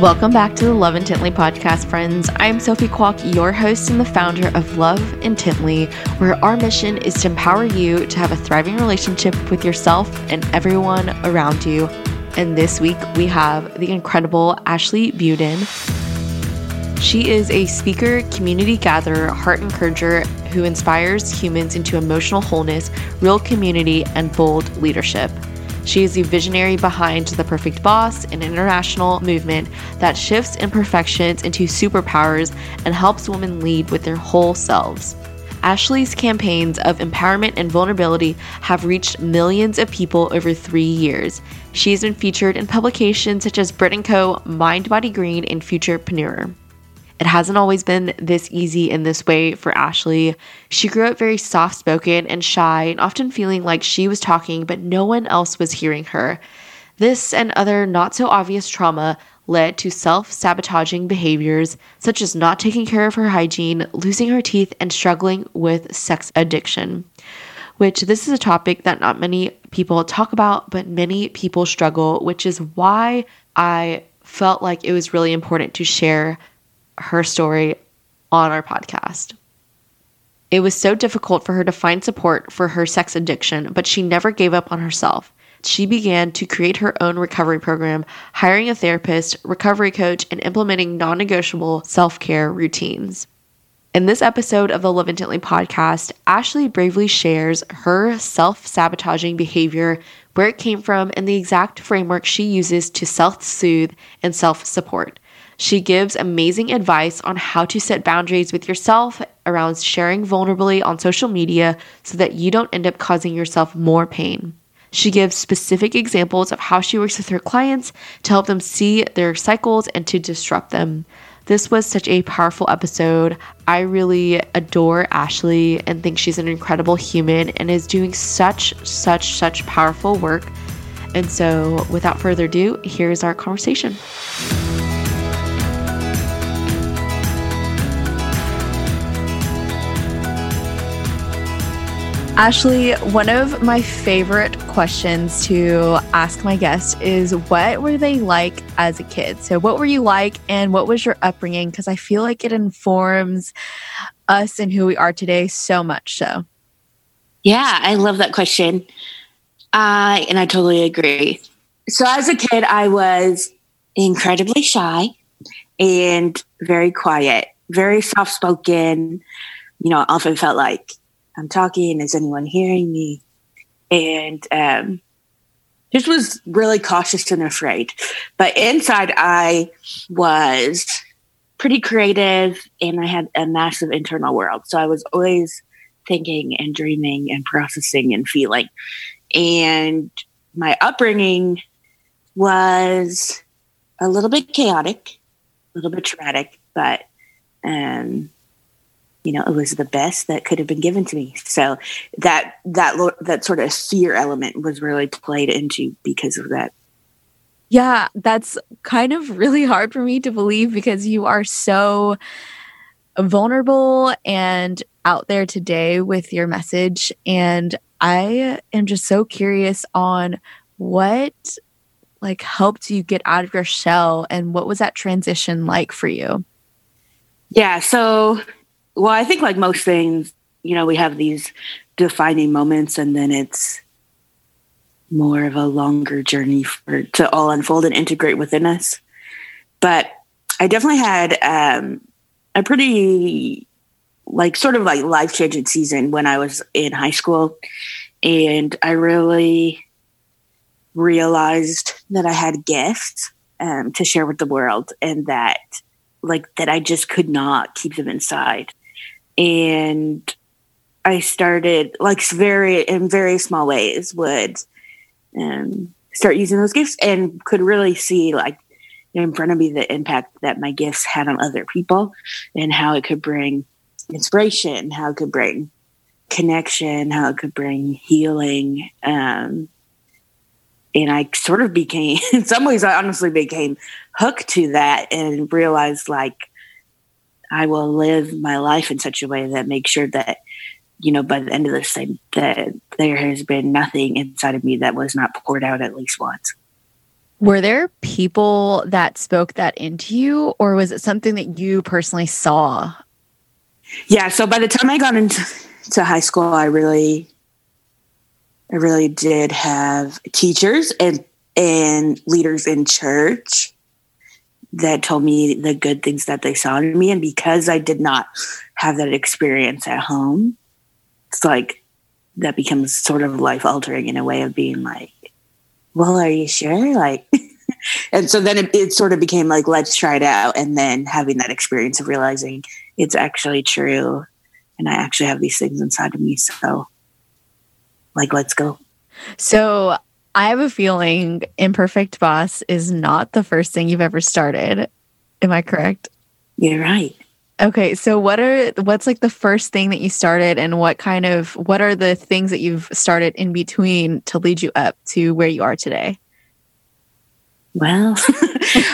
Welcome back to the Love Intently podcast, friends. I'm Sophie Kwok, your host and the founder of Love Intently, where our mission is to empower you to have a thriving relationship with yourself and everyone around you. And this week we have the incredible Ashley Beaudin. She is a speaker, community gatherer, heart encourager who inspires humans into emotional wholeness, real community, and bold leadership. She is the visionary behind The Imperfect Boss, an international movement that shifts imperfections into superpowers and helps women lead with their whole selves. Ashley's campaigns of empowerment and vulnerability have reached millions of people over three years. She has been featured in publications such as Brit & Co., Mind Body Green, and Futurpreneur. It hasn't always been this easy in this way for Ashley. She grew up very soft spoken and shy, and often feeling like she was talking, but no one else was hearing her. This and other not so obvious trauma led to self sabotaging behaviors, such as not taking care of her hygiene, losing her teeth, and struggling with sex addiction. Which this is a topic that not many people talk about, but many people struggle, which is why I felt like it was really important to share her story on our podcast. It was so difficult for her to find support for her sex addiction, but she never gave up on herself. She began to create her own recovery program, hiring a therapist, recovery coach, and implementing non negotiable self care routines. In this episode of the Love Intently podcast, Ashley bravely shares her self sabotaging behavior, where it came from, and the exact framework she uses to self soothe and self support. She gives amazing advice on how to set boundaries with yourself around sharing vulnerably on social media so that you don't end up causing yourself more pain. She gives specific examples of how she works with her clients to help them see their cycles and to disrupt them. This was such a powerful episode. I really adore Ashley and think she's an incredible human and is doing such, such, such powerful work. And so, without further ado, here's our conversation. Ashley, one of my favorite questions to ask my guests is what were they like as a kid? So, what were you like and what was your upbringing? Because I feel like it informs us and who we are today so much so. Yeah, I love that question. I and I totally agree. So, as a kid, I was incredibly shy and very quiet, very soft spoken. You know, I often felt like I'm talking. Is anyone hearing me? And um, just was really cautious and afraid. But inside, I was pretty creative and I had a massive internal world. So I was always thinking and dreaming and processing and feeling. And my upbringing was a little bit chaotic, a little bit traumatic, but um, you know it was the best that could have been given to me. So that that that sort of fear element was really played into because of that. Yeah that's kind of really hard for me to believe because you are so vulnerable and out there today with your message. And i am just so curious on what like helped you get out of your shell and what was that transition like for you? Yeah so well, I think like most things, you know, we have these defining moments and then it's more of a longer journey for to all unfold and integrate within us. But I definitely had um, a pretty like sort of like life changing season when I was in high school, and I really realized that I had gifts um, to share with the world, and that like that I just could not keep them inside and I started like very in very small ways would um, start using those gifts and could really see like in front of me the impact that my gifts had on other people and how it could bring inspiration, how it could bring connection, how it could bring healing. Um, and I sort of became, in some ways, I honestly became hooked to that and realized like I will live my life in such a way that makes sure that, you know, by the end of this thing, that there has been nothing inside of me that was not poured out at least once. Were there people that spoke that into you, or was it something that you personally saw? Yeah. So by the time I got into to high school, I really, I really did have teachers and and leaders in church that told me the good things that they saw in me, and because I did not have that experience at home, it's like that becomes sort of life altering in a way of being like, well, are you sure? Like, and so then it, it, sort of became like, let's try it out. And then having that experience of realizing it's actually true. And I actually have these things inside of me. So, like, let's go. So, I have a feeling Imperfect Boss is not the first thing you've ever started. Am I correct? You're right. Okay, so what are what's like the first thing that you started and what kind of what are the things that you've started in between to lead you up to where you are today? Well,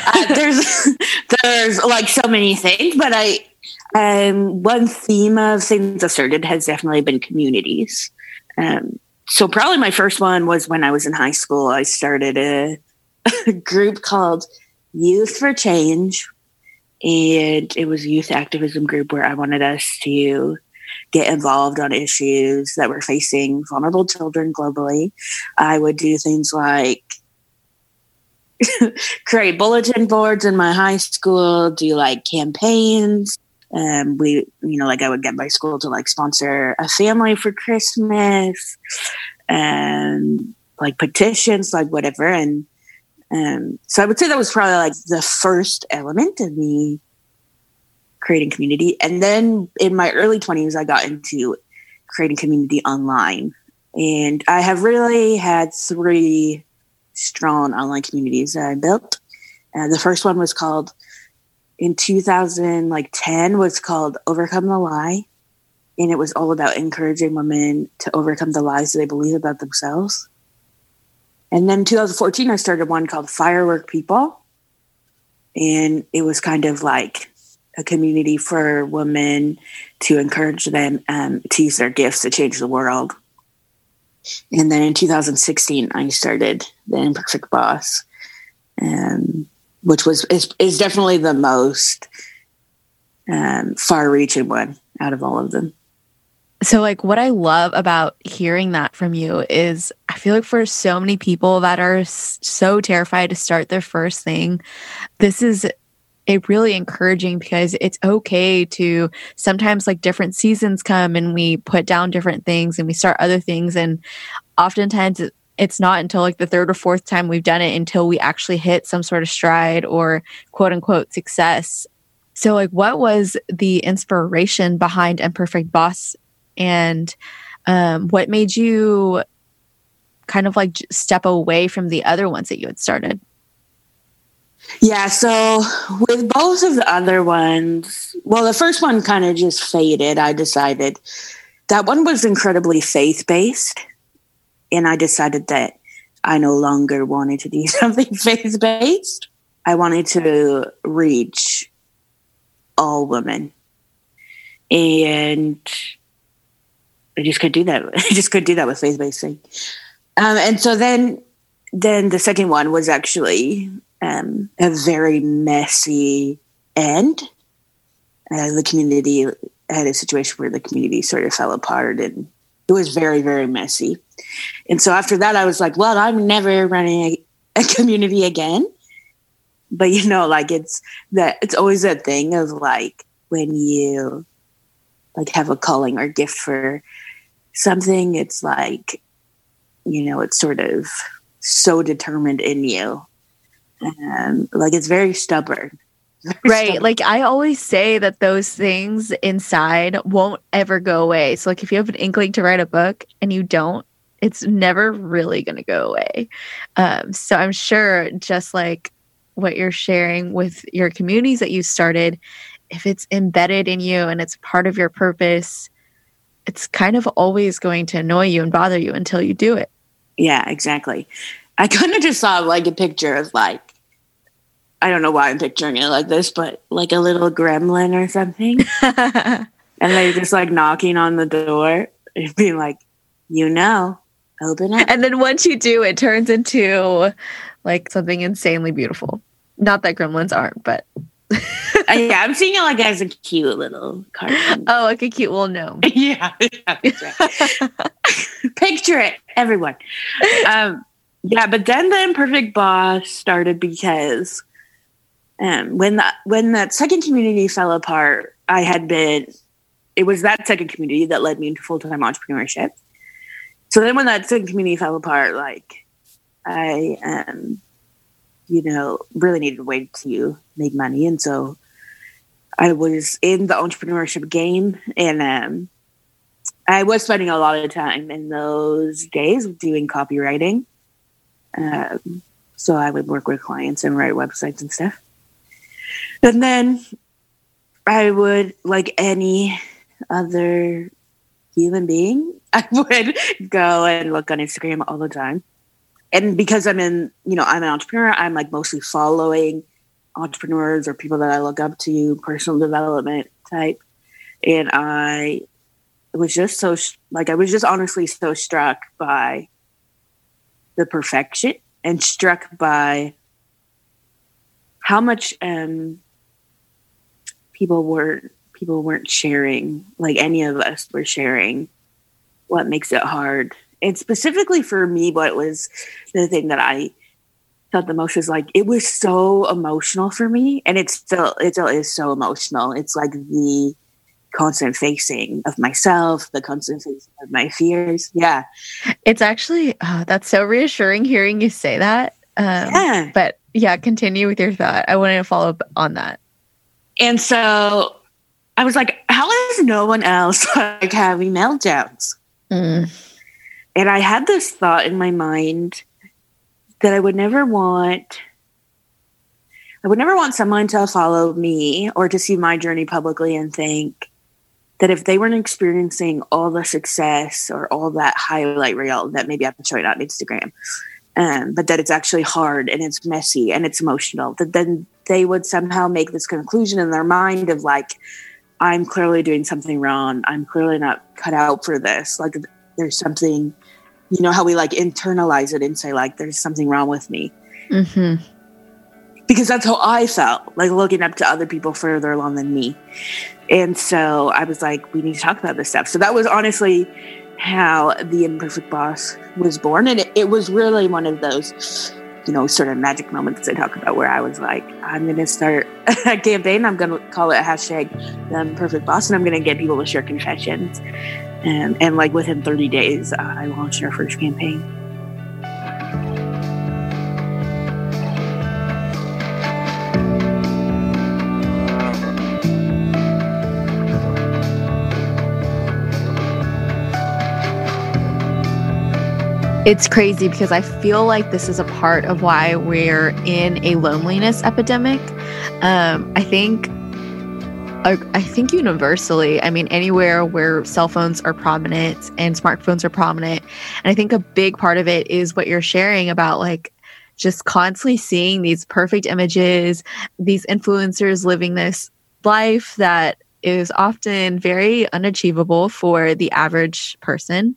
uh, there's there's like so many things, but I um one theme of things I've started has definitely been communities. Um, so probably my first one was when I was in high school. I started a, a group called Youth for Change, and it was a youth activism group where I wanted us to get involved on issues that were facing vulnerable children globally. I would do things like create bulletin boards in my high school, do like campaigns. Um, we, you know, like I would get my school to like sponsor a family for Christmas and like petitions, like whatever. And um, so I would say that was probably like the first element of me creating community. And then in my early 20s, I got into creating community online. And I have really had three strong online communities that I built. Uh, the first one was called in 2010 like was called Overcome the Lie. And it was all about encouraging women to overcome the lies that they believe about themselves. And then 2014, I started one called Firework People. And it was kind of like a community for women to encourage them um, to use their gifts to change the world. And then in 2016, I started the Imperfect Boss, um, which was is, is definitely the most um, far-reaching one out of all of them. So, like, what I love about hearing that from you is I feel like for so many people that are so terrified to start their first thing, this is a really encouraging because it's okay to sometimes like different seasons come and we put down different things and we start other things. And oftentimes it's not until like the third or fourth time we've done it until we actually hit some sort of stride or quote unquote success. So, like, what was the inspiration behind Imperfect Boss and um, what made you kind of like step away from the other ones that you had started? Yeah, so with both of the other ones, well, the first one kind of just faded. I decided that one was incredibly faith based. And I decided that I no longer wanted to do something faith based. I wanted to reach all women. And I just could do that. I just could do that with faith based thing. Um, and so then, then the second one was actually um, a very messy end. Uh, the community had a situation where the community sort of fell apart, and it was very, very messy. And so after that, I was like, well, I'm never running a, a community again. But you know, like it's that it's always that thing of like when you like have a calling or gift for something, it's like, you know, it's sort of so determined in you. And like it's very stubborn. Right. Like I always say that those things inside won't ever go away. So like if you have an inkling to write a book and you don't, it's never really going to go away. Um, so I'm sure just like what you're sharing with your communities that you started, if it's embedded in you and it's part of your purpose, it's kind of always going to annoy you and bother you until you do it. Yeah, exactly. I kind of just saw like a picture of like, I don't know why I'm picturing it like this, but like a little gremlin or something. and they're just like knocking on the door and being like, you know, open up. And then once you do, it turns into like something insanely beautiful. Not that gremlins aren't, but uh, yeah, I'm seeing it like as a cute little cartoon. Oh, like a cute little gnome. yeah, yeah picture it, everyone. Um, yeah, but then the imperfect boss started because um, when that when that second community fell apart, I had been. It was that second community that led me into full time entrepreneurship. So then, when that second community fell apart, like I, um, you know, really needed a way to make money, and so I was in the entrepreneurship game, and um, I was spending a lot of time in those days doing copywriting. Um, so I would work with clients and write websites and stuff. And then I would, like any other human being, I would go and look on Instagram all the time. And because I'm in, you know, I'm an entrepreneur, I'm like mostly following entrepreneurs or people that I look up to, personal development type. And I was just so, like, I was just honestly so struck by the perfection and struck by how much um, people weren't people weren't sharing like any of us were sharing what makes it hard. And specifically for me what was the thing that i felt the most was like it was so emotional for me and it's still it still is so emotional. It's like the constant facing of myself the constant facing of my fears. Yeah. It's actually uh, that's so reassuring hearing you say that. Um, yeah. but yeah continue with your thought i wanted to follow up on that and so I was like, how is no one else like having meltdowns? Mm. And I had this thought in my mind that I would never want I would never want someone to follow me or to see my journey publicly and think that if they weren't experiencing all the success or all that highlight reel that maybe I'm showing on Instagram, um, but that it's actually hard and it's messy and it's emotional, that then they would somehow make this conclusion in their mind of like, I'm clearly doing something wrong. I'm clearly not cut out for this. Like there's something, you know, how we like internalize it and say like, there's something wrong with me. Mm-hmm. Because that's how I felt, like looking up to other people further along than me. And so I was like, we need to talk about this stuff. So that was honestly how the imperfect boss was born. And it, it was really one of those you know, sort of magic moments I talk about where I was like, I'm going to start a campaign. I'm going to call it hashtag the imperfect boss, and I'm going to get people to share confessions. And, and like within 30 days, I launched our first campaign. It's crazy because I feel like this is a part of why we're in a loneliness epidemic. Um, I think I think universally, I mean, anywhere where cell phones are prominent and smartphones are prominent. And I think a big part of it is what you're sharing about like just constantly seeing these perfect images, these influencers living this life that is often very unachievable for the average person.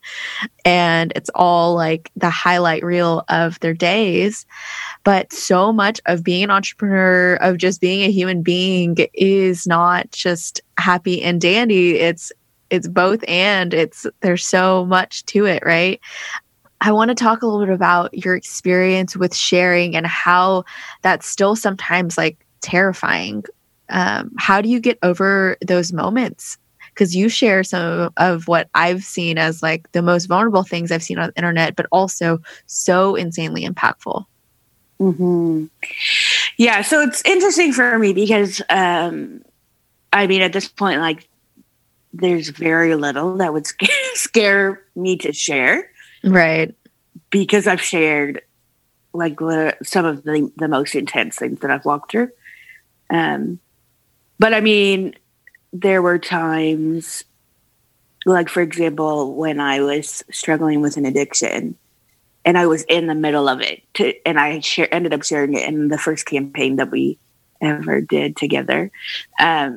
And it's all like the highlight reel of their days. But so much of being an entrepreneur, of just being a human being, is not just happy and dandy. It's it's both and it's there's so much to it, right? I want to talk a little bit about your experience with sharing and how that's still sometimes like terrifying um, how do you get over those moments because you share some of what I've seen as like the most vulnerable things I've seen on the internet, but also so insanely impactful. Mm-hmm. Yeah, so it's interesting for me because um, I mean, at this point, like, there's very little that would scare, scare me to share, right? Because I've shared like some of the the most intense things that I've walked through. Um, but I mean, there were times, like, for example, when I was struggling with an addiction and I was in the middle of it, to, and I share, ended up sharing it in the first campaign that we ever did together. Um,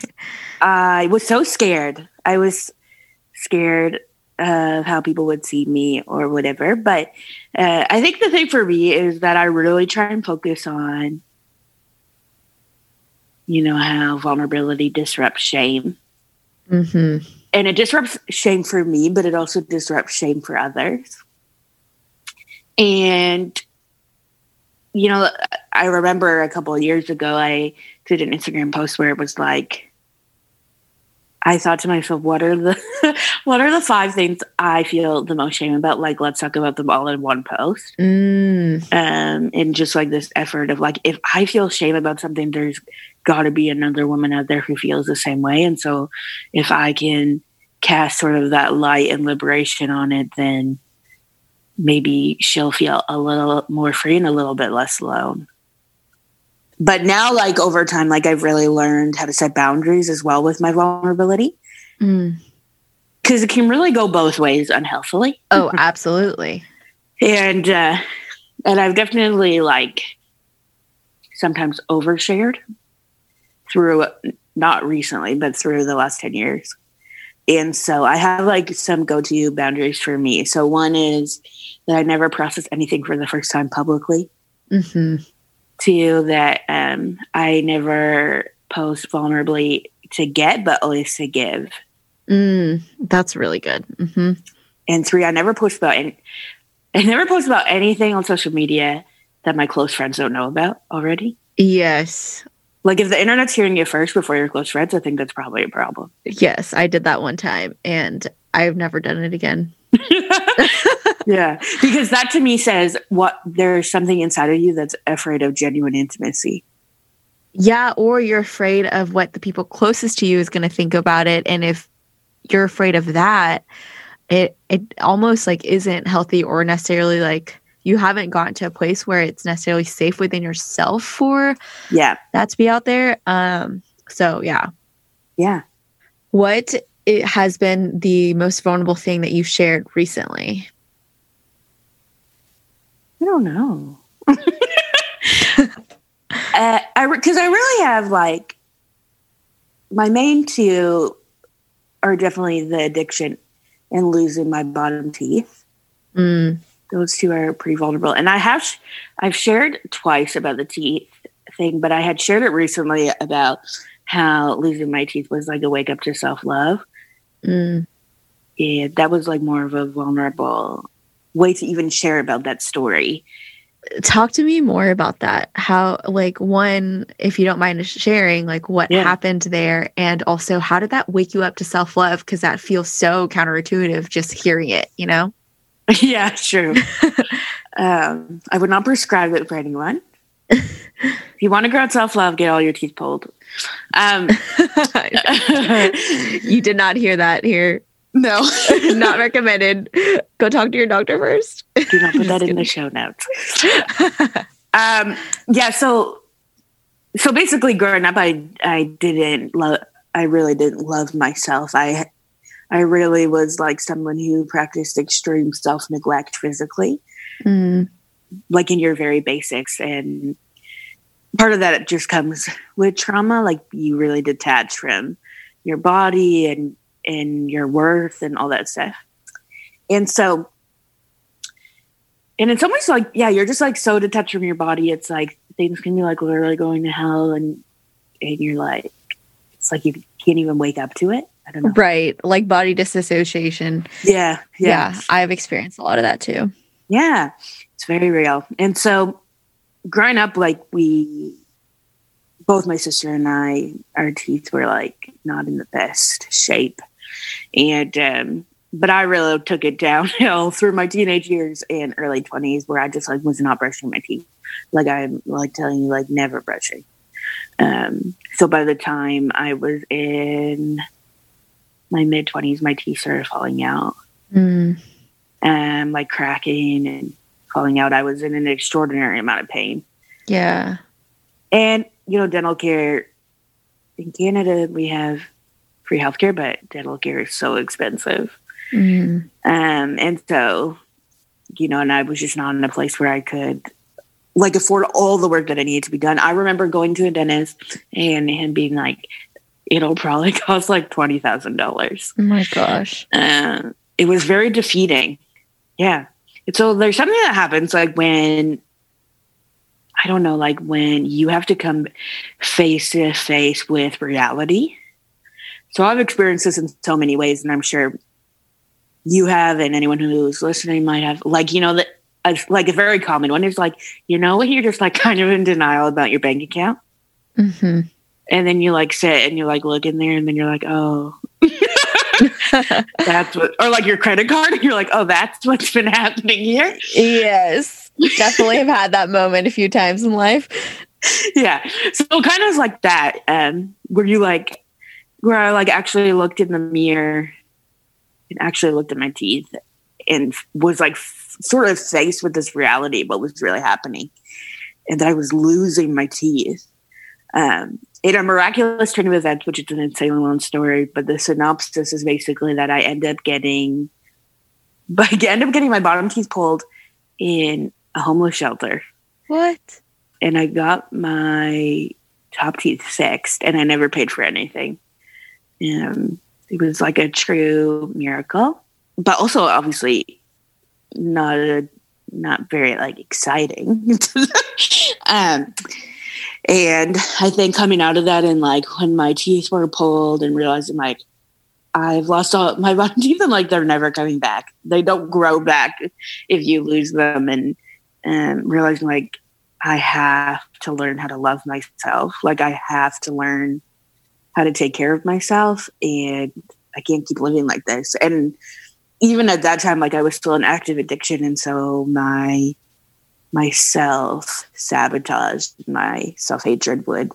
I was so scared. I was scared of how people would see me or whatever. But uh, I think the thing for me is that I really try and focus on, you know, how vulnerability disrupts shame. Mm-hmm. And it disrupts shame for me, but it also disrupts shame for others. And, you know, I remember a couple of years ago, I did an Instagram post where it was like, I thought to myself, what are the what are the five things I feel the most shame about? Like, let's talk about them all in one post. Mm. Um, and just like this effort of like, if I feel shame about something, there's got to be another woman out there who feels the same way. And so, if I can cast sort of that light and liberation on it, then maybe she'll feel a little more free and a little bit less alone but now like over time like i've really learned how to set boundaries as well with my vulnerability Mm. because it can really go both ways unhealthily Oh, absolutely. and uh and i've definitely like sometimes overshared through not recently but through the last 10 years and so i have like some go-to boundaries for me so one is that i never process anything for the first time publicly hmm Two, that um, I never post vulnerably to get, but always to give. Mm. That's really good. hmm And three, I never post about any, I never post about anything on social media that my close friends don't know about already. Yes. Like if the internet's hearing you first before your close friends, I think that's probably a problem. Yes. I did that one time and I've never done it again. yeah, because that to me says what there's something inside of you that's afraid of genuine intimacy. Yeah. Or you're afraid of what the people closest to you is going to think about it. And if you're afraid of that, it, it almost like isn't healthy or necessarily like you haven't gotten to a place where it's necessarily safe within yourself for Yeah, that to be out there. Um, so yeah. yeah. What it has been the most vulnerable thing that you've shared recently? I don't know. uh, I because I really have like my main two are definitely the addiction and losing my bottom teeth. Mm, Those two are pretty vulnerable, and I have I've shared twice about the teeth thing, but I had shared it recently about how losing my teeth was like a wake up to self love. mm, And that was like more of a vulnerable way to even share about that story. talk to me more about that. How, like, one, if you don't mind sharing, like, what Yeah. happened there, and also how did that wake you up to self love? Because that feels so counterintuitive just hearing it, you know? yeah, true. um, I would not prescribe it for anyone. if you want to grow out self love, get all your teeth pulled. Um, you did not hear that here. no, not recommended. Go talk to your doctor first. do not put that in the show notes. um, yeah, so so basically, growing up, I I didn't love. I really didn't love myself. I I really was like someone who practiced extreme self neglect physically. Mm, like in your very basics and part of that just comes with trauma like you really detach from your body and and your worth and all that stuff. And so and it's almost like yeah you're just like so detached from your body it's like things can be like literally going to hell and and you're like it's like you can't even wake up to it. i don't know right. Like body disassociation. yeah Yeah. I've experienced a lot of that too. Yeah, it's very real. And so, growing up, like we, both my sister and I, our teeth were like not in the best shape, and um, but I really took it downhill through my teenage years and early twenties, where I just like was not brushing my teeth, like I'm like telling you, like never brushing. Um, so by the time I was in my mid twenties, my teeth started falling out Mm, and like cracking and falling out. I was in an extraordinary amount of pain. yeah. And, you know, dental care in Canada, we have free healthcare, but dental care is so expensive. Mm, Um, and so, you know, and I was just not in a place where I could like afford all the work that I needed to be done. I remember going to a dentist and him being like, it'll probably cost like $20,000. oh my gosh. Uh, it was very defeating. Yeah. And so there's something that happens like when I don't know, like when you have to come face to face with reality. So I've experienced this in so many ways, and I'm sure you have, and anyone who's listening might have. Like, you know, that like a very common one is like, you know, you're just like kind of in denial about your bank account. Mm-hmm. And then you like sit and you like look in there, and then you're like, oh, that's what, or like your credit card, and you're like, oh, that's what's been happening here. Yes, definitely have had that moment a few times in life. Yeah, so kind of like that, um, where you like, where I like actually looked in the mirror and actually looked at my teeth and was like f- sort of faced with this reality, what was really happening, and that I was losing my teeth. Um, in a miraculous turn of events, which is an insane long story, but the synopsis is basically that I end up getting, but I end up getting my bottom teeth pulled in a homeless shelter. What? And I got my top teeth fixed, and I never paid for anything. Um, it was like a true miracle, but also obviously not a, not very like exciting. um, and I think coming out of that and like when my teeth were pulled and realizing like I've lost all my bottom teeth and like they're never coming back. They don't grow back if you lose them and and realizing like I have to learn how to love myself. Like I have to learn how to take care of myself and I can't keep living like this. And even at that time, like I was still in active addiction. And so my my self sabotage, my self hatred would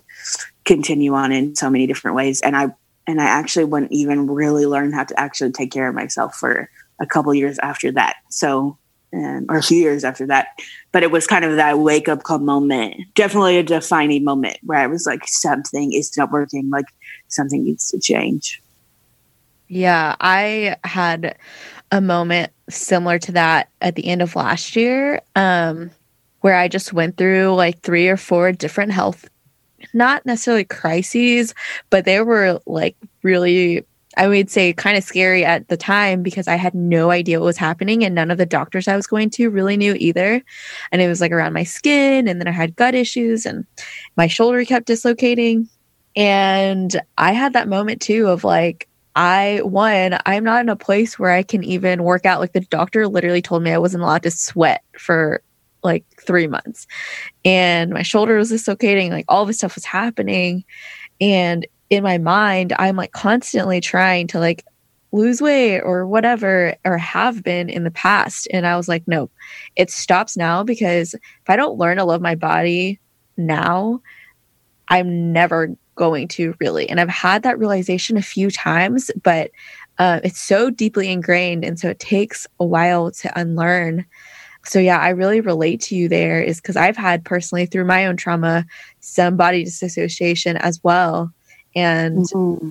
continue on in so many different ways. And I and I actually wouldn't even really learn how to actually take care of myself for a couple years after that. So um, or a few years after that. But it was kind of that wake up call moment, definitely a defining moment where I was like, something is not working, like something needs to change. Yeah, I had a moment similar to that at the end of last year. Um, where I just went through like three or four different health, not necessarily crises, but they were like really, I would say, kind of scary at the time because I had no idea what was happening and none of the doctors I was going to really knew either. And it was like around my skin, and then I had gut issues, and my shoulder kept dislocating. And I had that moment too of like, I, one, I'm not in a place where I can even work out. Like the doctor literally told me I wasn't allowed to sweat for like three months. And my shoulder was dislocating, like all this stuff was happening. And in my mind, I'm like constantly trying to like lose weight or whatever, or have been in the past. And I was like, no, it stops now because if I don't learn to love my body now, I'm never going to really. And I've had that realization a few times, but uh, it's so deeply ingrained. And so it takes a while to unlearn so yeah i really relate to you there is because i've had personally through my own trauma some body dissociation as well. And mm-hmm.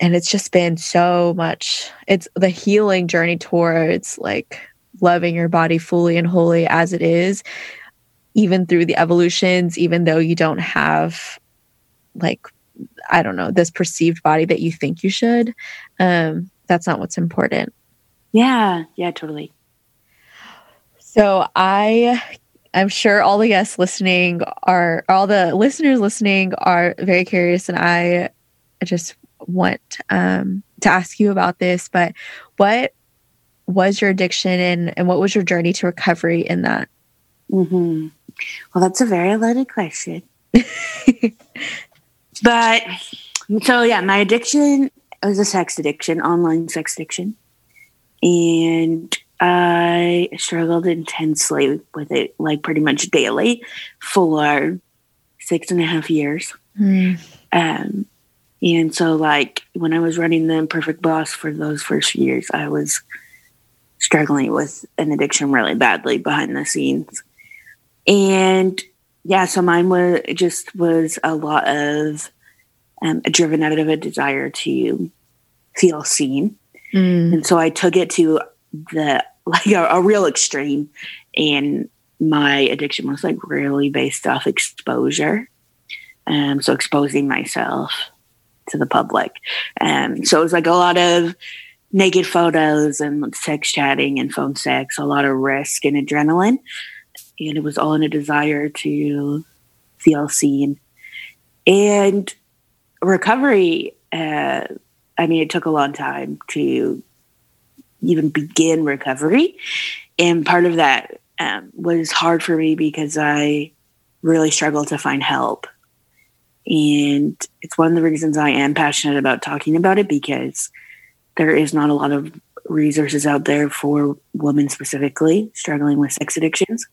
and it's just been so much it's the healing journey towards like loving your body fully and wholly as it is even through the evolutions even though you don't have like i don't know this perceived body that you think you should um that's not what's important. Yeah. Yeah totally so I I'm sure all the guests listening are all the listeners listening are very curious and I just want um, to ask you about this, but what was your addiction and, and what was your journey to recovery in that? Mm-hmm. Well, that's a very loaded question. but so, yeah, my addiction was a sex addiction, online sex addiction. And I struggled intensely with it, like pretty much daily, for six and a half years. Mm. Um, and so, like when I was running the Imperfect Boss for those first years, I was struggling with an addiction really badly behind the scenes. And yeah, so mine was just was a lot of um, driven out of a desire to feel seen. Mm. And so I took it to the like a, a real extreme. And my addiction was like really based off exposure. Um, so exposing myself to the public. Um, so it was like a lot of naked photos and sex chatting and phone sex, a lot of risk and adrenaline. And it was all in a desire to feel seen. And recovery, uh, I mean, it took a long time to even begin recovery. And part of that um, was hard for me because I really struggled to find help. And it's one of the reasons I am passionate about talking about it because there is not a lot of resources out there for women specifically struggling with sex addictions.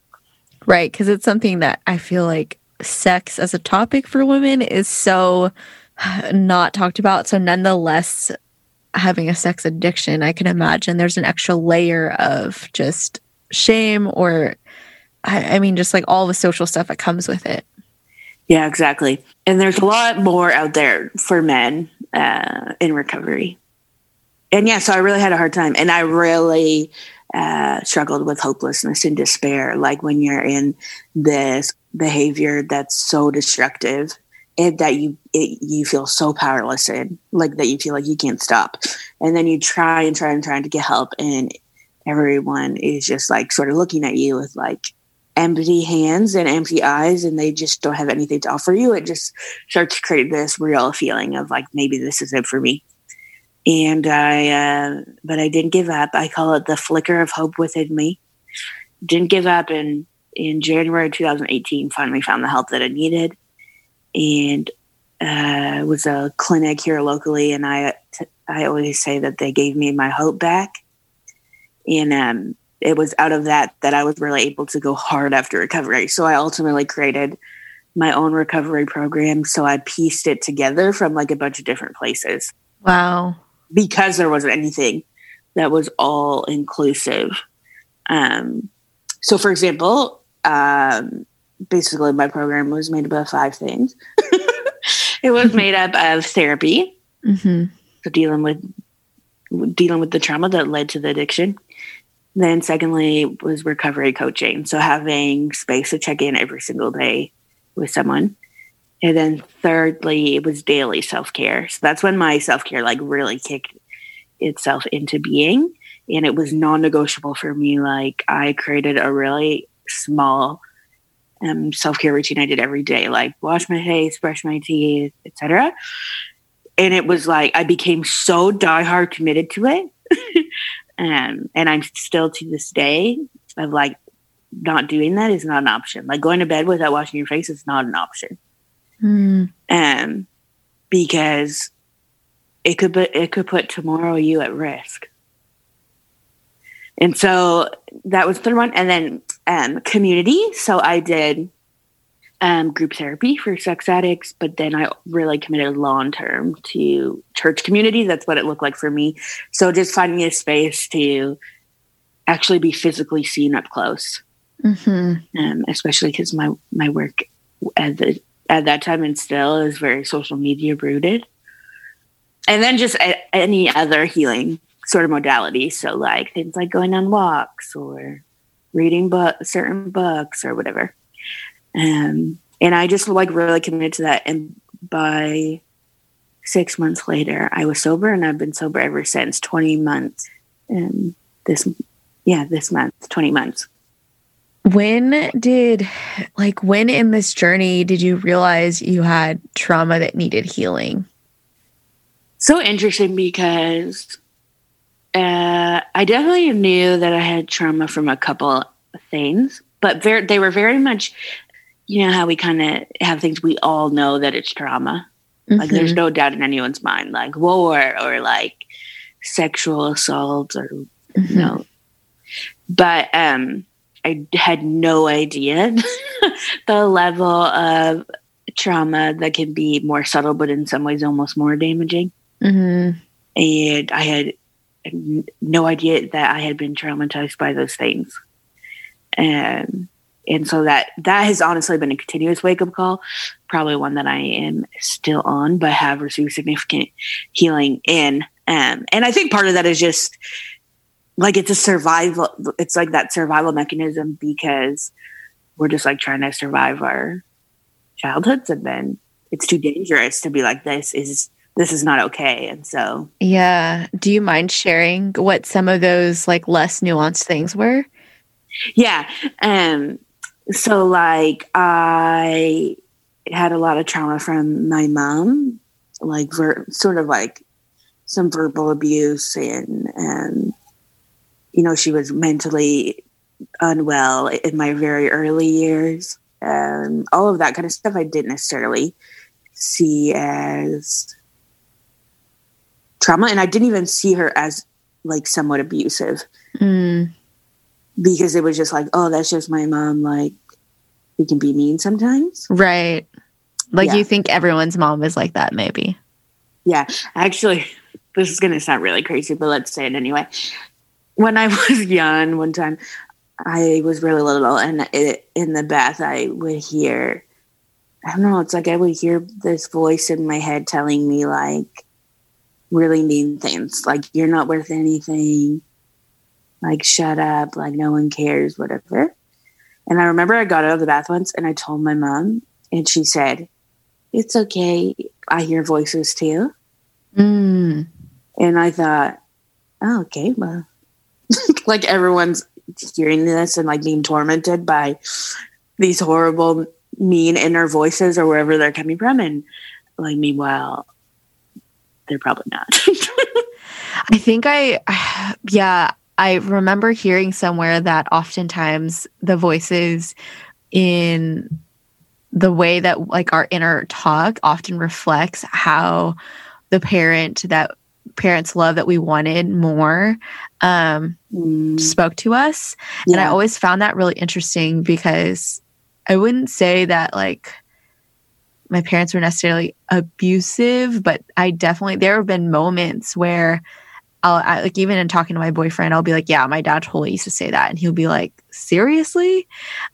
Right. Because it's something that I feel like sex as a topic for women is so not talked about. So, nonetheless, having a sex addiction, I can imagine there's an extra layer of just shame or, I, I mean, just like all the social stuff that comes with it. Yeah, exactly. And there's a lot more out there for men uh, in recovery. And yeah, so I really had a hard time. And I really uh, struggled with hopelessness and despair. Like when you're in this behavior that's so destructive and that you it, you feel so powerless in, like that you feel like you can't stop. And then you try and try and try to get help. And everyone is just like sort of looking at you with like, empty hands and empty eyes and they just don't have anything to offer you, it just starts to create this real feeling of like, maybe this is it for me. And I, uh, but I didn't give up. I call it the flicker of hope within me. Didn't give up. And in January 2018, finally found the help that I needed. And uh, was a clinic here locally. And I, I always say that they gave me my hope back. And um, it was out of that that I was really able to go hard after recovery. So I ultimately created my own recovery program. So I pieced it together from like a bunch of different places. Wow. Because there wasn't anything that was all inclusive. Um, so, for example, um, basically my program was made up of five things. it was made up of therapy, mm-hmm. so dealing with dealing with the trauma that led to the addiction then, secondly, was recovery coaching. So, having space to check in every single day with someone. And then, thirdly, it was daily self care. So, that's when my self care like really kicked itself into being. And it was non negotiable for me. Like, I created a really small um, self care routine I did every day, like wash my face, brush my teeth, etc. And it was like I became so diehard committed to it Um, and I'm still to this day of like not doing that is not an option. Like going to bed without washing your face is not an option. Mm. Um, because it could put it could put tomorrow you at risk. And so that was the third one. And then um, community. So I did um, group therapy for sex addicts, but then I really committed long term to church community. That's what it looked like for me. So just finding a space to actually be physically seen up close, mm-hmm. um, especially because my my work at the at that time and still is very social media rooted, and then just a, any other healing sort of modality. So like things like going on walks or reading book certain books or whatever. Um, and I just like really committed to that. And by six months later, I was sober and I've been sober ever since 20 months. And this, yeah, this month, 20 months. When did, like, when in this journey did you realize you had trauma that needed healing? So interesting because uh, I definitely knew that I had trauma from a couple things, but very, they were very much you know how we kind of have things we all know that it's trauma. Mm-hmm. Like there's mm-hmm. no doubt in anyone's mind, like war or like sexual assault or mm-hmm. you know. But um I had no idea the level of trauma that can be more subtle, but in some ways almost more damaging. Mm-hmm. And I had no idea that I had been traumatized by those things. And and so that that has honestly been a continuous wake up call probably one that i am still on but have received significant healing in um, and i think part of that is just like it's a survival it's like that survival mechanism because we're just like trying to survive our childhoods and then it's too dangerous to be like this is this is not okay. And so, yeah. Do you mind sharing what some of those like less nuanced things were? Yeah. Um, so, like, I had a lot of trauma from my mom, like, ver- sort of like some verbal abuse, and, and, you know, she was mentally unwell in my very early years. And all of that kind of stuff I didn't necessarily see as trauma. And I didn't even see her as like somewhat abusive. Mm because it was just like, oh, that's just my mom. Like, we can be mean sometimes. Right. Like, yeah. you think everyone's mom is like that, maybe. Yeah. Actually, this is going to sound really crazy, but let's say it anyway. When I was young, one time I was really little, and it, in the bath, I would hear, I don't know, it's like I would hear this voice in my head telling me, like, really mean things, like, you're not worth anything like shut up, like no one cares, whatever. And I remember I got out of the bath once and I told my mom, and she said, It's okay. I hear voices too. Mm. And I thought, oh, okay, well, like everyone's hearing this and like being tormented by these horrible, mean inner voices or wherever they're coming from. And like, meanwhile, they're probably not. I think I, yeah, I remember hearing somewhere that oftentimes the voices in the way that like our inner talk often reflects how the parent that parents love that we wanted more um, mm. spoke to us yeah. and i always found that really interesting because i wouldn't say that like my parents were necessarily abusive but i definitely there have been moments where I'll I, like even in talking to my boyfriend, I'll be like, "Yeah, my dad totally used to say that," and he'll be like, "Seriously?"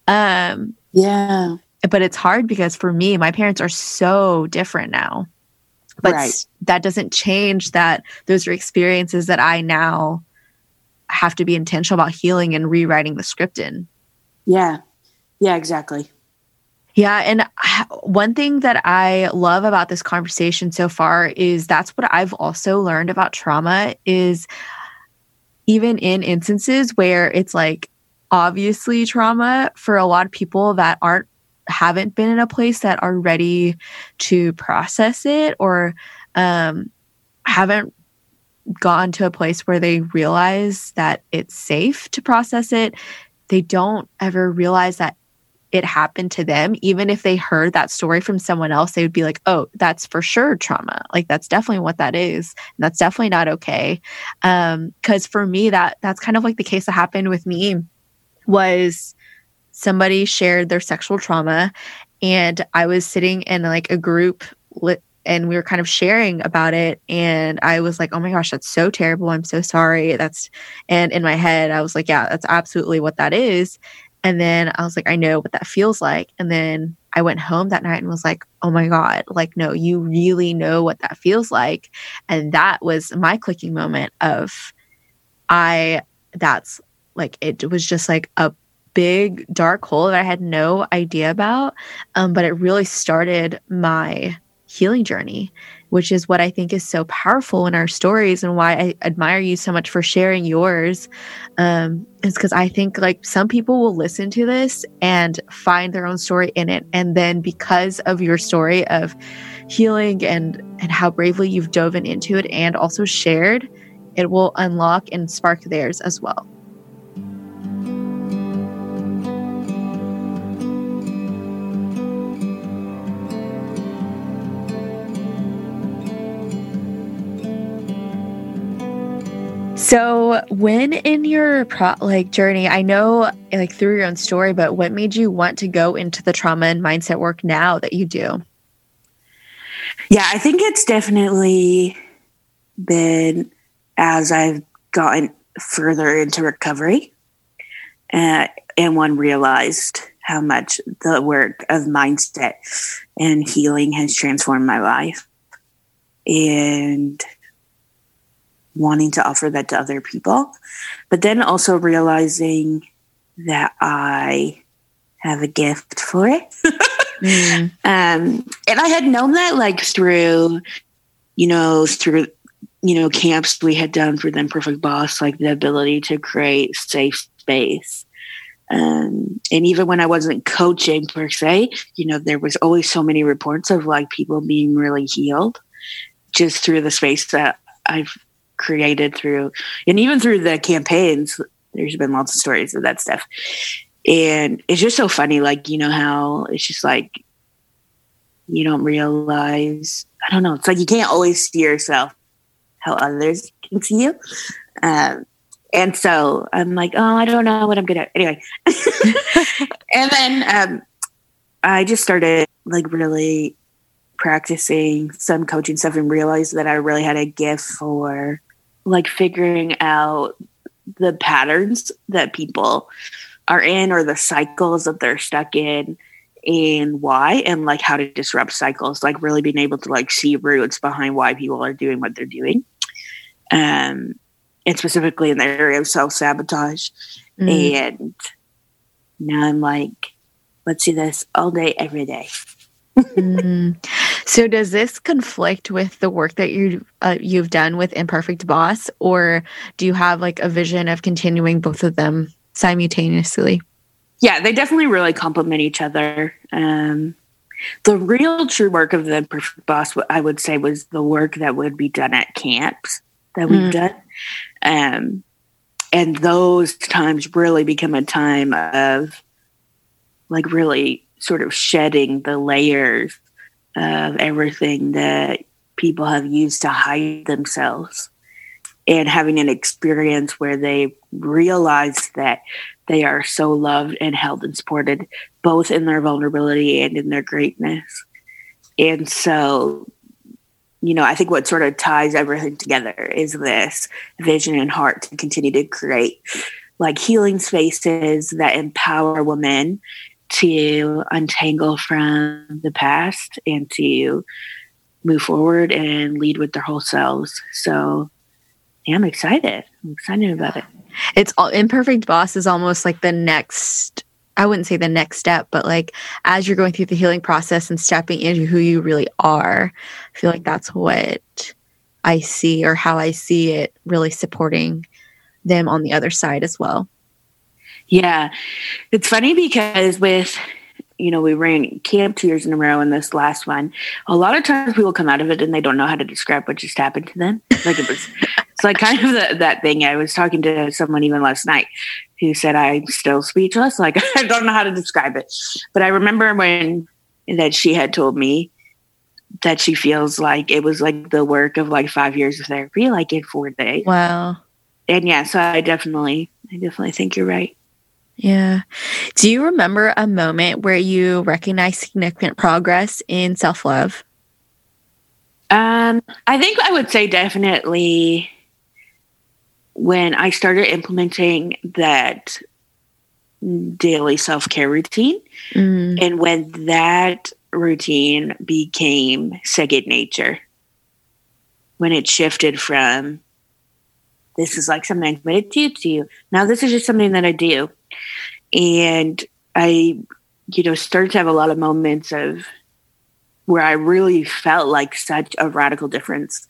Um, yeah. But it's hard because for me, my parents are so different now. But right. that doesn't change that those are experiences that I now have to be intentional about healing and rewriting the script in. Yeah. Yeah, exactly. Yeah. And one thing that I love about this conversation so far is that's what I've also learned about trauma is even in instances where it's like obviously trauma for a lot of people that aren't haven't been in a place that are ready to process it or um, haven't gone to a place where they realize that it's safe to process it they don't ever realize that it happened to them, even if they heard that story from someone else, they would be like, oh, that's for sure trauma. Like that's definitely what that is. And that's definitely not okay. Um, cause for me, that that's kind of like the case that happened with me was somebody shared their sexual trauma and I was sitting in like a group lit and we were kind of sharing about it and i was like oh my gosh that's so terrible i'm so sorry that's and in my head i was like yeah that's absolutely what that is and then I was like, I know what that feels like. And then I went home that night and was like, oh my God, like, no, you really know what that feels like. And that was my clicking moment of, I, that's like, it was just like a big dark hole that I had no idea about. Um, but it really started my healing journey which is what I think is so powerful in our stories and why I admire you so much for sharing yours. Um, is because I think like some people will listen to this and find their own story in it. And then because of your story of healing and and how bravely you've dove into it and also shared, it will unlock and spark theirs as well. So, when in your pro- like journey, I know like through your own story, but what made you want to go into the trauma and mindset work now that you do? Yeah, I think it's definitely been as I've gotten further into recovery, uh, and one realized how much the work of mindset and healing has transformed my life. And wanting to offer that to other people, but then also realizing that I have a gift for it. mm. um, and I had known that like through you know, through you know camps we had done for the Imperfect Boss, like the ability to create safe space. Um, and even when I wasn't coaching per se, you know, there was always so many reports of like people being really healed just through the space that I've created through, and even through the campaigns. There's been lots of stories of that stuff. And it's just so funny, like, you know, how it's just like you don't realize, I don't know, it's like you can't always see yourself how others can see you. Um, and so I'm like, oh, I don't know what I'm good at. Anyway. and then um, I just started like really practicing some coaching stuff and realized that I really had a gift for like figuring out the patterns that people are in or the cycles that they're stuck in and why and like how to disrupt cycles like really being able to like see roots behind why people are doing what they're doing um and specifically in the area of self-sabotage mm. and now i'm like let's do this all day every day mm. So does this conflict with the work that you uh, you've done with Imperfect Boss or do you have like a vision of continuing both of them simultaneously? Yeah, they definitely really complement each other. Um, the real true work of the Imperfect Boss, I would say, was the work that would be done at camps that we've mm. done. Um, and those times really become a time of like really sort of shedding the layers of everything that people have used to hide themselves and having an experience where they realize that they are so loved and held and supported both in their vulnerability and in their greatness. And so you know i think what sort of ties everything together is this vision and heart to continue to create like healing spaces that empower women to untangle from the past and to move forward and lead with their whole selves. So yeah, I'm excited. I'm excited about it. It's all imperfect boss is almost like the next I wouldn't say the next step, but like as you're going through the healing process and stepping into who you really are, I feel like that's what I see or how I see it really supporting them on the other side as well. Yeah. It's funny because with, you know, we ran camp two years in a row and this last one, a lot of times people come out of it and they don't know how to describe what just happened to them. Like it was, it's like kind of the, that thing. I was talking to someone even last night who said, I'm still speechless. Like I don't know how to describe it. But I remember when that she had told me that she feels like it was like the work of like five years of therapy, like in four days. Wow. And yeah, so I definitely, I definitely think you're right. Yeah. Do you remember a moment where you recognized significant progress in self love? Um, I think I would say definitely when I started implementing that daily self care routine, mm. and when that routine became second nature, when it shifted from this is like something I'm committed to, to you, now this is just something that I do and I, you know, started to have a lot of moments of where I really felt like such a radical difference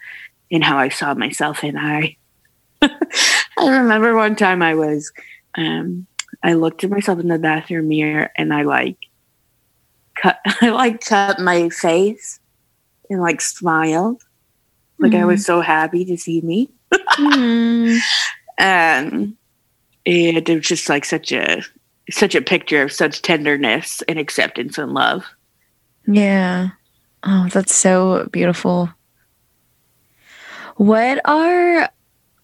in how I saw myself. And I, I remember one time I was, um, I looked at myself in the bathroom mirror and I like cut, I like cut my face and like smiled. Like mm. I was mm. so happy to see me. mm. Um, and it was just like such a such a picture of such tenderness and acceptance and love. Yeah. Oh, that's so beautiful. What are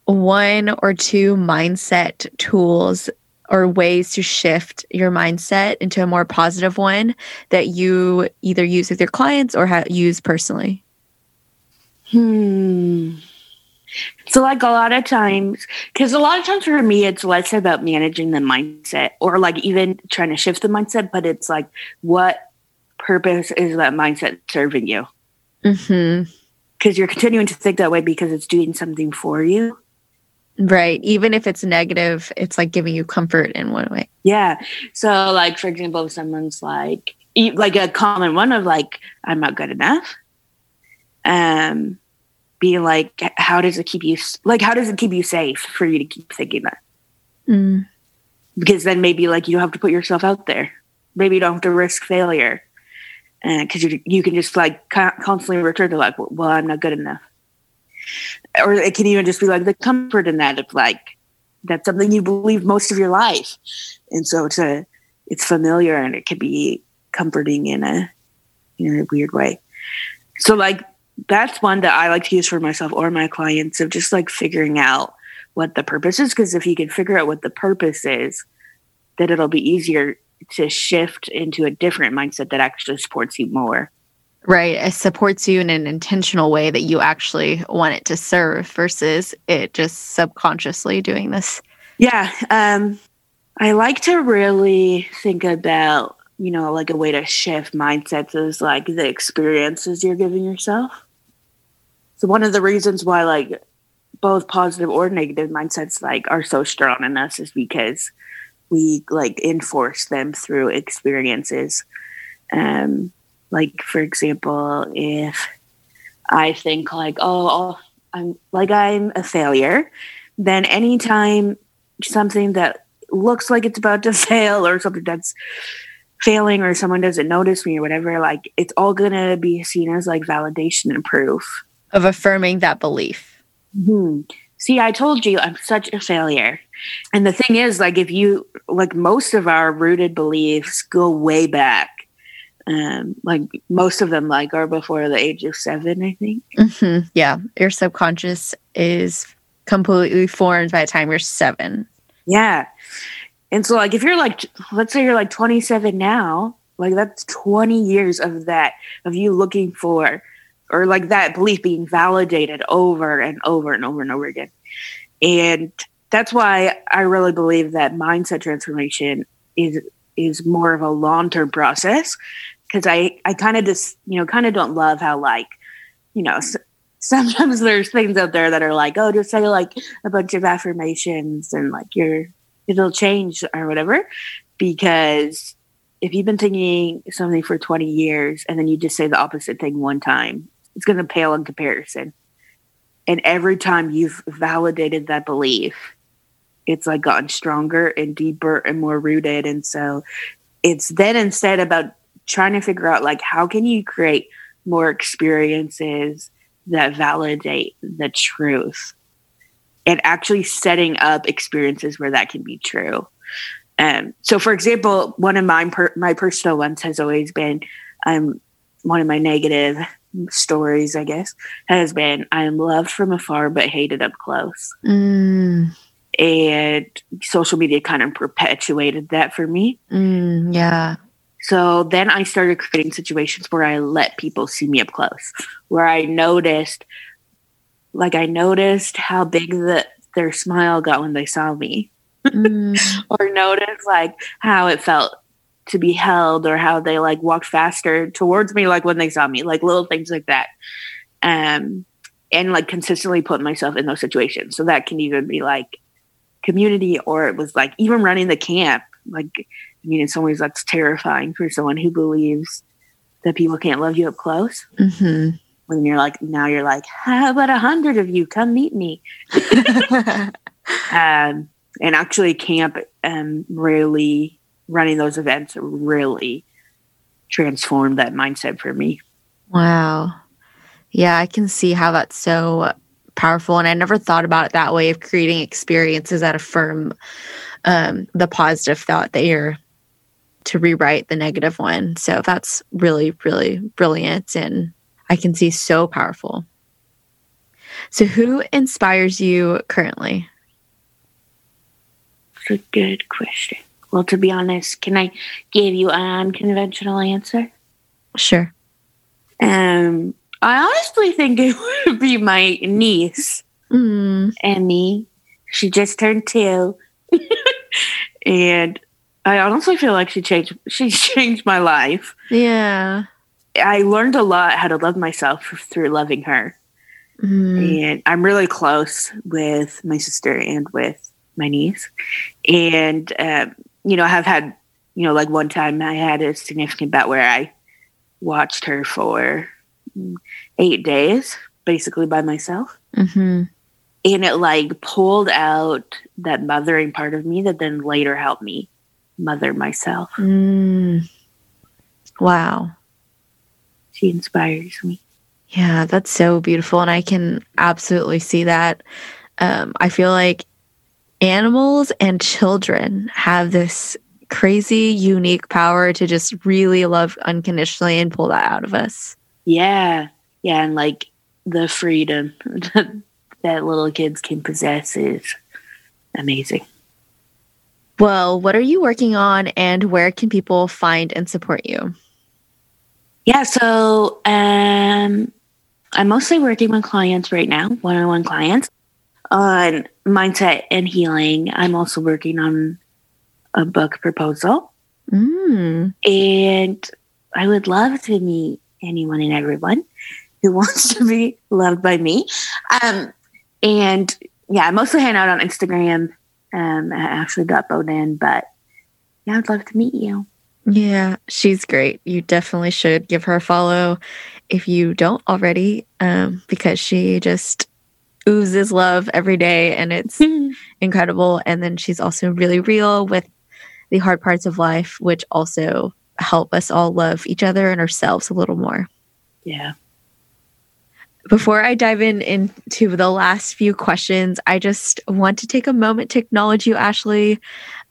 one or two mindset tools or ways to shift your mindset into a more positive one that you either use with your clients or ha- use personally? Hmm. So, like a lot of times, because a lot of times for me, it's less about managing the mindset or like even trying to shift the mindset, but it's like, what purpose is that mindset serving you? Because mm-hmm. you're continuing to think that way because it's doing something for you. Right. Even if it's negative, it's like giving you comfort in one way. Yeah. So, like, for example, if someone's like, like a common one of like, I'm not good enough. Um, being like, how does it keep you like how does it keep you safe for you to keep thinking that? Mm. Because then maybe like you don't have to put yourself out there. Maybe you don't have to risk failure, because you you can just like constantly return to like, well, I'm not good enough, or it can even just be like the comfort in that of like that's something you believe most of your life, and so it's a it's familiar and it can be comforting in a in a weird way. So like that's one that I like to use for myself or my clients of just like figuring out what the purpose is. Because if you can figure out what the purpose is, then it'll be easier to shift into a different mindset that actually supports you more. Right. It supports you in an intentional way that you actually want it to serve versus it just subconsciously doing this. Yeah. Um, I like to really think about you know, like a way to shift mindsets is like the experiences you're giving yourself. So one of the reasons why like both positive or negative mindsets like are so strong in us is because we like enforce them through experiences. Um like for example, if I think like, oh, I'm like I'm a failure, then anytime something that looks like it's about to fail or something that's failing or someone doesn't notice me or whatever, like it's all gonna be seen as like validation and proof of affirming that belief. Mm-hmm. See, I told you I'm such a failure. And the thing is, like, if you like, most of our rooted beliefs go way back. Um, like most of them, like, are before the age of seven. I think. Mm-hmm. Yeah, your subconscious is completely formed by the time you're seven. Yeah, and so, like, if you're like, let's say you're like 27 now, like that's 20 years of that, of you looking for, or like that belief being validated over and over and over and over again. And that's why I really believe that mindset transformation is is more of a long term process because I I kind of just you know kind of don't love how like you know sometimes there's things out there that are like oh just say like a bunch of affirmations and like you're it'll change or whatever. Because if you've been thinking something for 20 years and then you just say the opposite thing one time, it's going to pale in comparison. And every time you've validated that belief, it's like gotten stronger and deeper and more rooted. And so it's then instead about trying to figure out like how can you create more experiences that validate the truth and actually setting up experiences where that can be true. Um, so, for example, one of my per- my personal ones has always been um, one of my negative stories, I guess, has been I am loved from afar but hated up close. Mm. And social media kind of perpetuated that for me. Mm, yeah. So then I started creating situations where I let people see me up close, where I noticed like I noticed how big the their smile got when they saw me. Mm. or noticed like how it felt to be held or how they like walked faster towards me like when they saw me like little things like that. Um and like consistently put myself in those situations. So that can even be like community or it was like even running the camp. Like i mean in some ways that's terrifying for someone who believes that people can't love you up close. Mm-hmm when you're like now you're like how about a hundred of you? Come meet me. Um, and actually camp um, really running those events really transformed that mindset for me. Wow. Yeah i can see how that's so powerful and i never thought about it that way of creating experiences that affirm um, the positive thought that you're to rewrite the negative one. So that's really really brilliant and I can see so powerful. So, who inspires you currently? It's a good question. Well, to be honest, can I give you an unconventional answer? Sure. Um, I honestly think it would be my niece, mm. Emmy. She just turned two, and I honestly feel like she changed. She changed my life. Yeah. I learned a lot how to love myself through loving her. Mm. And I'm really close with my sister and with my niece. And, um, you know, I have had, you know, like one time I had a significant bout where I watched her for eight days basically by myself. Mm-hmm. And it like pulled out that mothering part of me that then later helped me mother myself. Mm. Wow. She inspires me. Yeah, that's so beautiful. And I can absolutely see that. Um, I feel like animals and children have this crazy, unique power to just really love unconditionally and pull that out of us. Yeah. Yeah. And like the freedom that little kids can possess is amazing. Well, what are you working on and where can people find and support you? Yeah, so um, I'm mostly working with clients right now, one on one clients on mindset and healing. I'm also working on a book proposal. Mm. And I would love to meet anyone and everyone who wants to be loved by me. Um, and yeah, I mostly hang out on Instagram um, at ashley.beaudin, but yeah, I'd love to meet you. Yeah, she's great. You definitely should give her a follow if you don't already, um, because she just oozes love every day and it's incredible. And then she's also really real with the hard parts of life, which also help us all love each other and ourselves a little more. Yeah. Before I dive in into the last few questions, I just want to take a moment to acknowledge you, Ashley.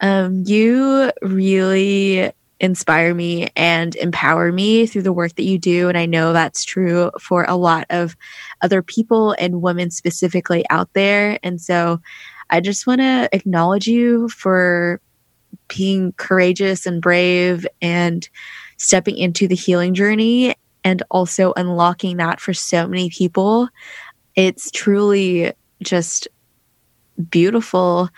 Um, you really inspire me and empower me through the work that you do. And I know that's true for a lot of other people and women specifically out there. And so I just want to acknowledge you for being courageous and brave and stepping into the healing journey and also unlocking that for so many people. It's truly just beautiful.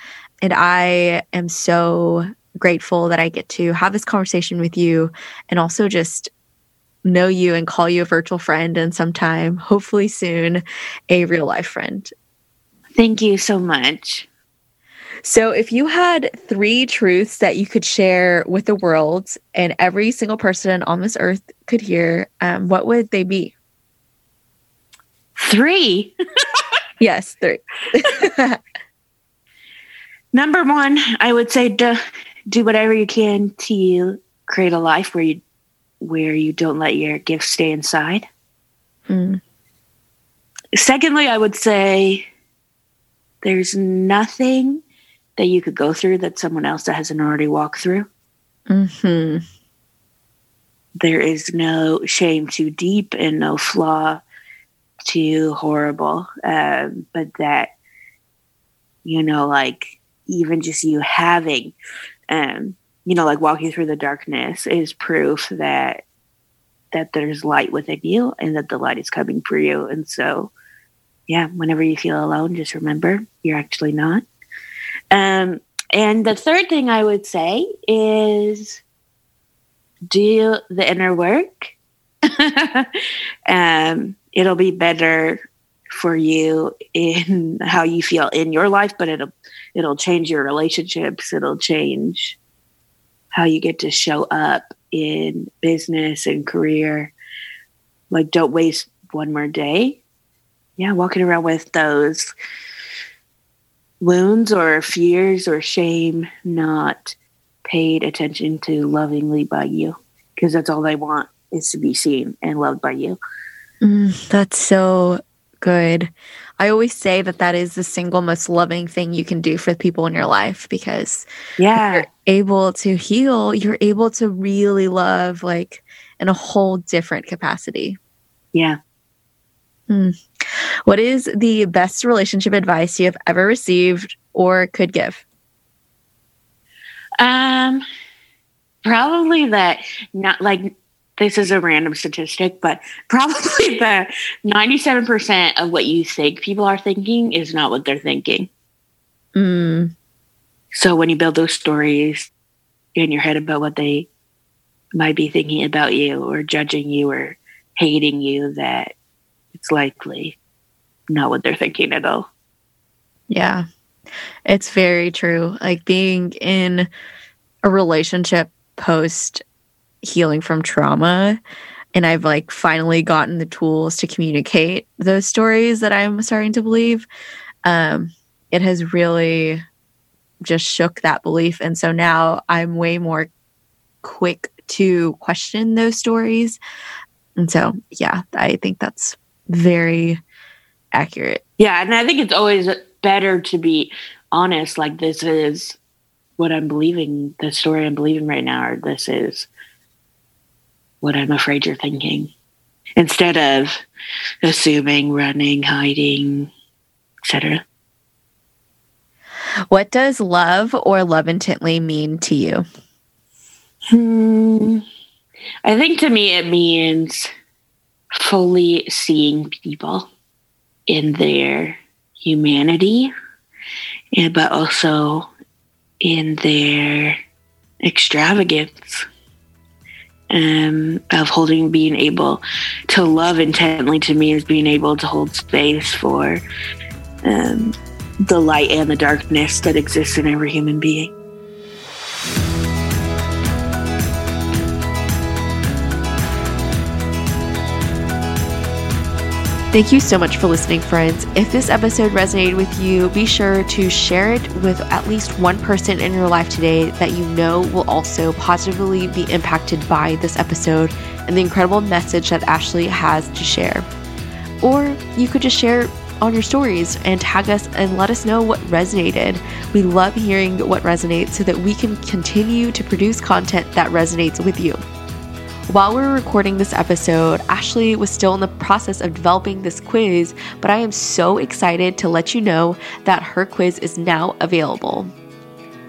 And I am so grateful that I get to have this conversation with you and also just know you and call you a virtual friend and sometime, hopefully soon, a real life friend. Thank you so much. So, if you had three truths that you could share with the world and every single person on this earth could hear, um, what would they be? Three? yes, three. Number one, I would say do, do whatever you can to create a life where you where you don't let your gifts stay inside. Mm. Secondly, I would say there's nothing that you could go through that someone else that hasn't already walked through. Mm-hmm. There is no shame too deep and no flaw too horrible. Um, but that, you know, like even just you having, um, you know, like walking through the darkness is proof that that there's light within you and that the light is coming for you. And so, yeah, whenever you feel alone, just remember you're actually not. Um, and the third thing I would say is do the inner work. um, it'll be better for you in how you feel in your life, but it'll it'll change your relationships. It'll change how you get to show up in business and career. Like, don't waste one more day. Yeah, walking around with those wounds or fears or shame not paid attention to lovingly by you because that's all they want is to be seen and loved by you. Mm, that's so good. I always say that that is the single most loving thing you can do for people in your life because yeah, you're able to heal, you're able to really love like in a whole different capacity. Yeah. Hmm. What is the best relationship advice you have ever received or could give? Um, probably that not like this is a random statistic, but probably the 97% of what you think people are thinking is not what they're thinking. Mm. So when you build those stories in your head about what they might be thinking about you or judging you or hating you, that it's likely not what they're thinking at all. Yeah. It's very true. Like being in a relationship post healing from trauma, and I've like finally gotten the tools to communicate those stories that I'm starting to believe, um, it has really just shook that belief. And so now I'm way more quick to question those stories. And so, yeah, I think that's very accurate. Yeah. And I think it's always better to be honest. Like, this is what I'm believing, the story I'm believing right now, or this is what I'm afraid you're thinking. Instead of assuming, running, hiding, etc. What does love or love intently mean to you? Hmm. I think to me it means fully seeing people in their humanity, but also in their extravagance um, of holding, being able to love intently to me is being able to hold space for um, the light and the darkness that exists in every human being. Thank you so much for listening, friends. If this episode resonated with you, be sure to share it with at least one person in your life today that you know will also positively be impacted by this episode and the incredible message that Ashley has to share. Or you could just share on your stories and tag us and let us know what resonated. We love hearing what resonates so that we can continue to produce content that resonates with you. While we were recording this episode, Ashley was still in the process of developing this quiz, but I am so excited to let you know that her quiz is now available.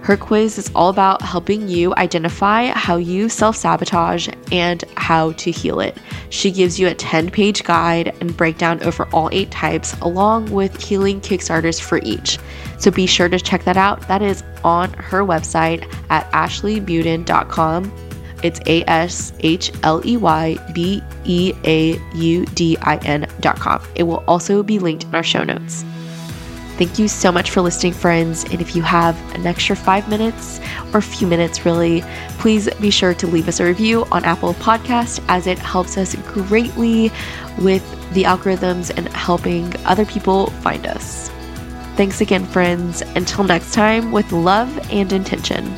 Her quiz is all about helping you identify how you self sabotage and how to heal it. She gives you a 10 page guide and breakdown over all eight types, along with healing Kickstarters for each. So be sure to check that out. That is on her website at ashleybeaudin.com it's A S H L E Y B E A U D I N dot com. It will also be linked in our show notes. Thank you so much for listening, friends. And if you have an extra five minutes or a few minutes, really, please be sure to leave us a review on Apple Podcast as it helps us greatly with the algorithms and helping other people find us. Thanks again, friends. Until next time, with love and intention.